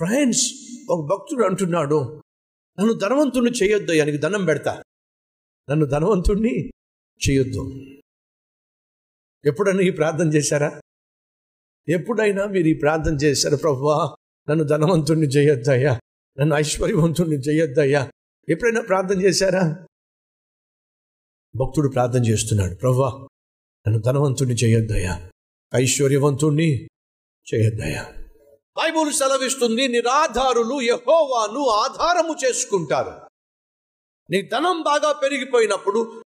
Friends ఒక భక్తుడు అంటున్నాడు నన్ను ధనవంతుణ్ణి చేయొద్దు ఆయనకి ధనం పెడతా. నన్ను ధనవంతుణ్ణి చేయొద్దు. ఎప్పుడన్నా ఈ ప్రార్థన చేశారా? ఎప్పుడైనా మీరు ఈ ప్రార్థన చేశారు ప్రభువా నన్ను ధనవంతుణ్ణి చేయొద్దయ్యా నన్ను ఐశ్వర్యవంతుణ్ణి చేయొద్దయ్యా ఎప్పుడైనా ప్రార్థన చేశారా? భక్తుడు ప్రార్థన చేస్తున్నాడు ప్రభువా నన్ను ధనవంతుణ్ణి చేయొద్దయ్యా ఐశ్వర్యవంతుణ్ణి చేయొద్దయ్యా బైబుల్ సెలవిస్తుంది నిరాధారులు యహోవాను ఆధారము చేసుకుంటారు. నీ ధనం బాగా పెరిగిపోయినప్పుడు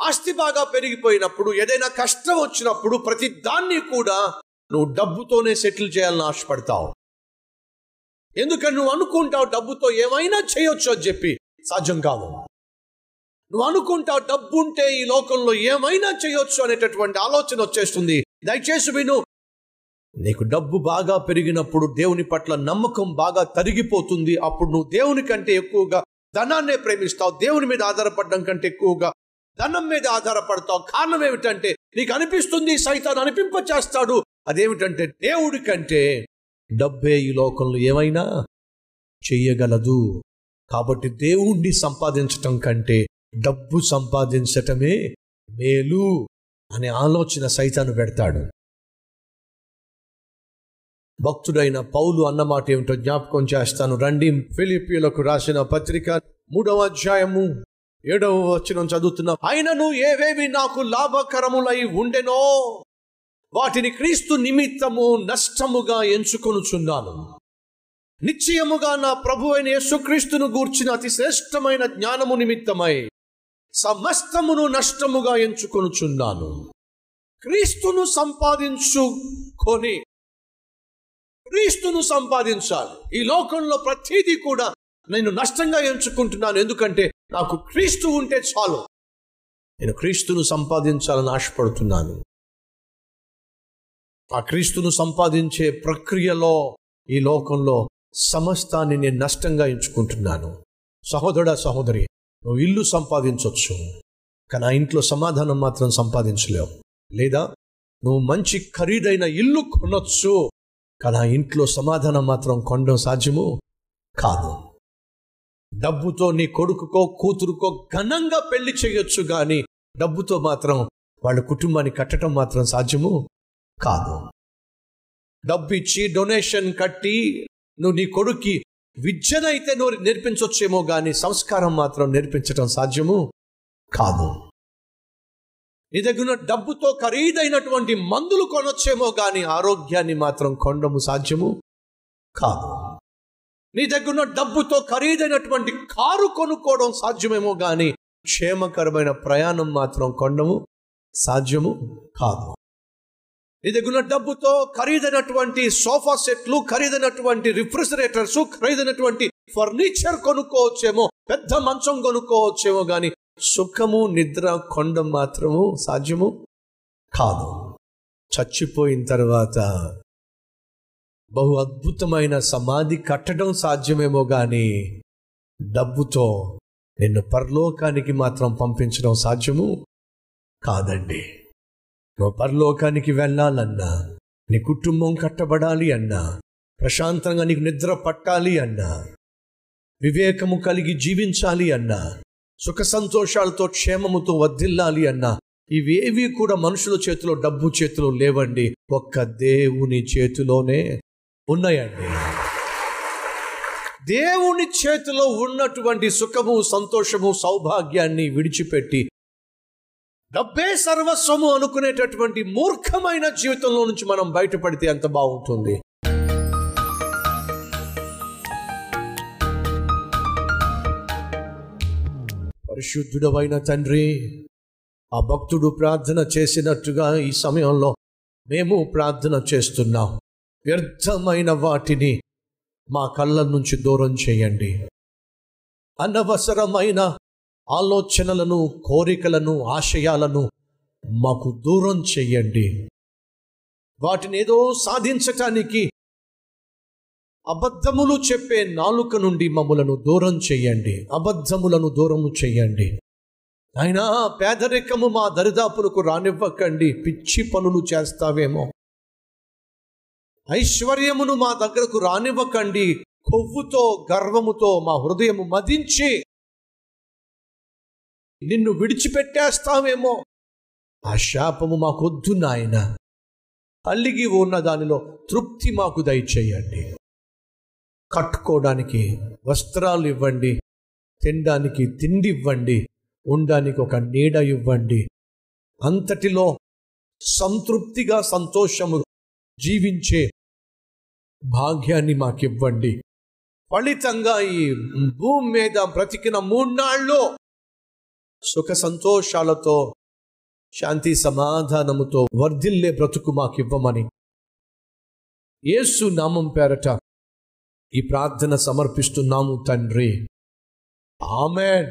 ఆస్తి బాగా పెరిగిపోయినప్పుడు ఏదైనా కష్టం వచ్చినప్పుడు ప్రతి దాన్ని కూడా నువ్వు డబ్బుతోనే సెటిల్ చేయాలని ఆశపడతావు. ఎందుకని నువ్వు అనుకుంటావు డబ్బుతో ఏమైనా చేయొచ్చు అని చెప్పి సాధ్యం కాదు. నువ్వు అనుకుంటావు డబ్బు ఉంటే ఈ లోకంలో ఏమైనా చేయొచ్చు అనేటటువంటి ఆలోచన వచ్చేస్తుంది. దయచేసి విను నీకు డబ్బు బాగా పెరిగినప్పుడు దేవుని పట్ల నమ్మకం బాగా తరిగిపోతుంది. అప్పుడు నువ్వు దేవుని కంటే ఎక్కువగా ధనాన్నే ప్రేమిస్తావు. దేవుని మీద ఆధారపడడం కంటే ఎక్కువగా ధనం మీద ఆధారపడతావు. కారణం ఏమిటంటే నీకు అనిపిస్తుంది సైతాన్ని అనిపింపచేస్తాడు. అదేమిటంటే దేవుడి కంటే డబ్బే ఈ లోకంలో ఏమైనా చెయ్యగలదు. కాబట్టి దేవుణ్ణి సంపాదించటం కంటే డబ్బు సంపాదించటమే మేలు అనే ఆలోచన సైతాను పెడతాడు. భక్తుడైన పౌలు అన్నమాట ఏమిటో జ్ఞాపకం చేస్తాను. రండి. ఫిలిపియులకు రాసిన పత్రిక మూడవ అధ్యాయము ఏడవ వచనం చదువుతున్నా అయినను ఏవేవి నాకు లాభకరములై ఉండెనో వాటిని క్రీస్తు నిమిత్తము నష్టముగా ఎంచుకొనుచున్నాను. నిశ్చయముగా నా ప్రభు అయిన యేసుక్రీస్తును గూర్చిన అతి శ్రేష్టమైన జ్ఞానము నిమిత్తమై సమస్తమును నష్టముగా ఎంచుకొనుచున్నాను. క్రీస్తును సంపాదించుకొని క్రీస్తును సంపాదించాలి. ఈ లోకంలో ప్రతిదీ కూడా నేను నష్టంగా ఎంచుకుంటున్నాను. ఎందుకంటే నాకు క్రీస్తు ఉంటే చాలు. నేను క్రీస్తును సంపాదించాలని ఆశపడుతున్నాను. ఆ క్రీస్తును సంపాదించే ప్రక్రియలో ఈ లోకంలో సమస్తాన్ని నేను నష్టంగా ఎంచుకుంటున్నాను. సహోదరుడ సహోదరి నువ్వు ఇల్లు సంపాదించవచ్చు కానీ ఆ ఇంట్లో సమాధానం మాత్రం సంపాదించలేవు. లేదా నువ్వు మంచి ఖరీదైన ఇల్లు కొనొచ్చు. కానీ ఆ ఇంట్లో సమాధానం మాత్రం కొనడం సాధ్యము? కాదు. డబ్బుతో నీ కొడుకుకో కూతురుకో ఘనంగా పెళ్ళి చేయొచ్చు కానీ డబ్బుతో మాత్రం వాళ్ళ కుటుంబాన్ని కట్టడం మాత్రం సాధ్యము? కాదు. డబ్బు ఇచ్చి డొనేషన్ కట్టి నువ్వు నీ కొడుక్కి విద్యనైతే నువ్వు నేర్పించవచ్చేమో కానీ సంస్కారం మాత్రం నేర్పించడం సాధ్యము? కాదు. నీ దగ్గర ఉన్న డబ్బుతో ఖరీదైనటువంటి మందులు కొనొచ్చేమో కానీ ఆరోగ్యాన్ని మాత్రం కొండము సాధ్యము కాదు. నీ దగ్గర ఉన్న డబ్బుతో ఖరీదైనటువంటి కారు కొనుక్కోవడం సాధ్యమేమో కానీ క్షేమకరమైన ప్రయాణం మాత్రం కొండము సాధ్యము కాదు. నీ దగ్గర ఉన్న డబ్బుతో ఖరీదైనటువంటి సోఫా సెట్లు ఖరీదైనటువంటి రిఫ్రిజిరేటర్స్ ఖరీదైనటువంటి ఫర్నిచర్ కొనుక్కోవచ్చేమో పెద్ద మంచం కొనుక్కోవచ్చేమో కానీ సుఖము నిద్ర కొండ మాత్రము సాధ్యము కాదు. చచ్చిపోయిన తర్వాత బహు అద్భుతమైన సమాధి కట్టడం సాధ్యమేమో కానీ డబ్బుతో నిన్ను పరలోకానికి మాత్రం పంపించడం సాధ్యము కాదండి. నువ్వు పరలోకానికి వెళ్ళాలన్నా నీ కుటుంబం కట్టబడాలి అన్నా ప్రశాంతంగా నీకు నిద్ర పట్టాలి అన్నా వివేకము కలిగి జీవించాలి అన్నా సుఖ సంతోషాలతో క్షేమముతో వర్ధిల్లాలి అన్నా. ఇవేవి కూడా మనుషుల చేతిలో డబ్బు చేతిలో లేవండి. ఒక్క దేవుని చేతిలోనే ఉన్నాయండి. దేవుని చేతిలో ఉన్నటువంటి సుఖము సంతోషము సౌభాగ్యాన్ని విడిచిపెట్టి డబ్బే సర్వస్వము అనుకునేటటువంటి మూర్ఖమైన జీవితంలో నుంచి మనం బయటపడితే ఎంత బాగుంటుంది. పరిశుద్ధుడవైన తండ్రి ఆ భక్తుడు ప్రార్థన చేసినట్టుగా ఈ సమయంలో మేము ప్రార్థన చేస్తున్నాం. వ్యర్థమైన వాటిని మా కళ్ళ నుంచి దూరం చేయండి. అనవసరమైన ఆలోచనలను కోరికలను ఆశయాలను మాకు దూరం చేయండి. వాటిని ఏదో సాధించటానికి అబద్ధములు చెప్పే నాలుక నుండి మమ్మలను దూరం చేయండి. అబద్ధములను దూరము చేయండి. అయినా పేదరికము మా దరిదాపులకు రానివ్వకండి. పిచ్చి పనులు చేస్తావేమో. ఐశ్వర్యమును మా దగ్గరకు రానివ్వకండి. కొవ్వుతో గర్వముతో మా హృదయము మదించి నిన్ను విడిచిపెట్టేస్తావేమో. ఆ శాపము మాకొద్దు నాయన. అల్లిగి ఉన్న దానిలో తృప్తి మాకు దయచేయండి. కట్టుకోవడానికి వస్త్రాలు ఇవ్వండి తినడానికి తిండి ఇవ్వండి ఉండడానికి ఒక నీడ ఇవ్వండి. అంతటిలో సంతృప్తిగా సంతోషము జీవించే భాగ్యాన్ని మాకివ్వండి. ఫలితంగా ఈ భూమి మీద బ్రతికిన మూడ్నాళ్ళు సుఖ సంతోషాలతో శాంతి సమాధానముతో వర్ధిల్లే బ్రతుకు మాకివ్వమని యేసు నామం పేరట ఈ ప్రార్థన సమర్పిస్తున్నాము తండ్రి. ఆమెన్.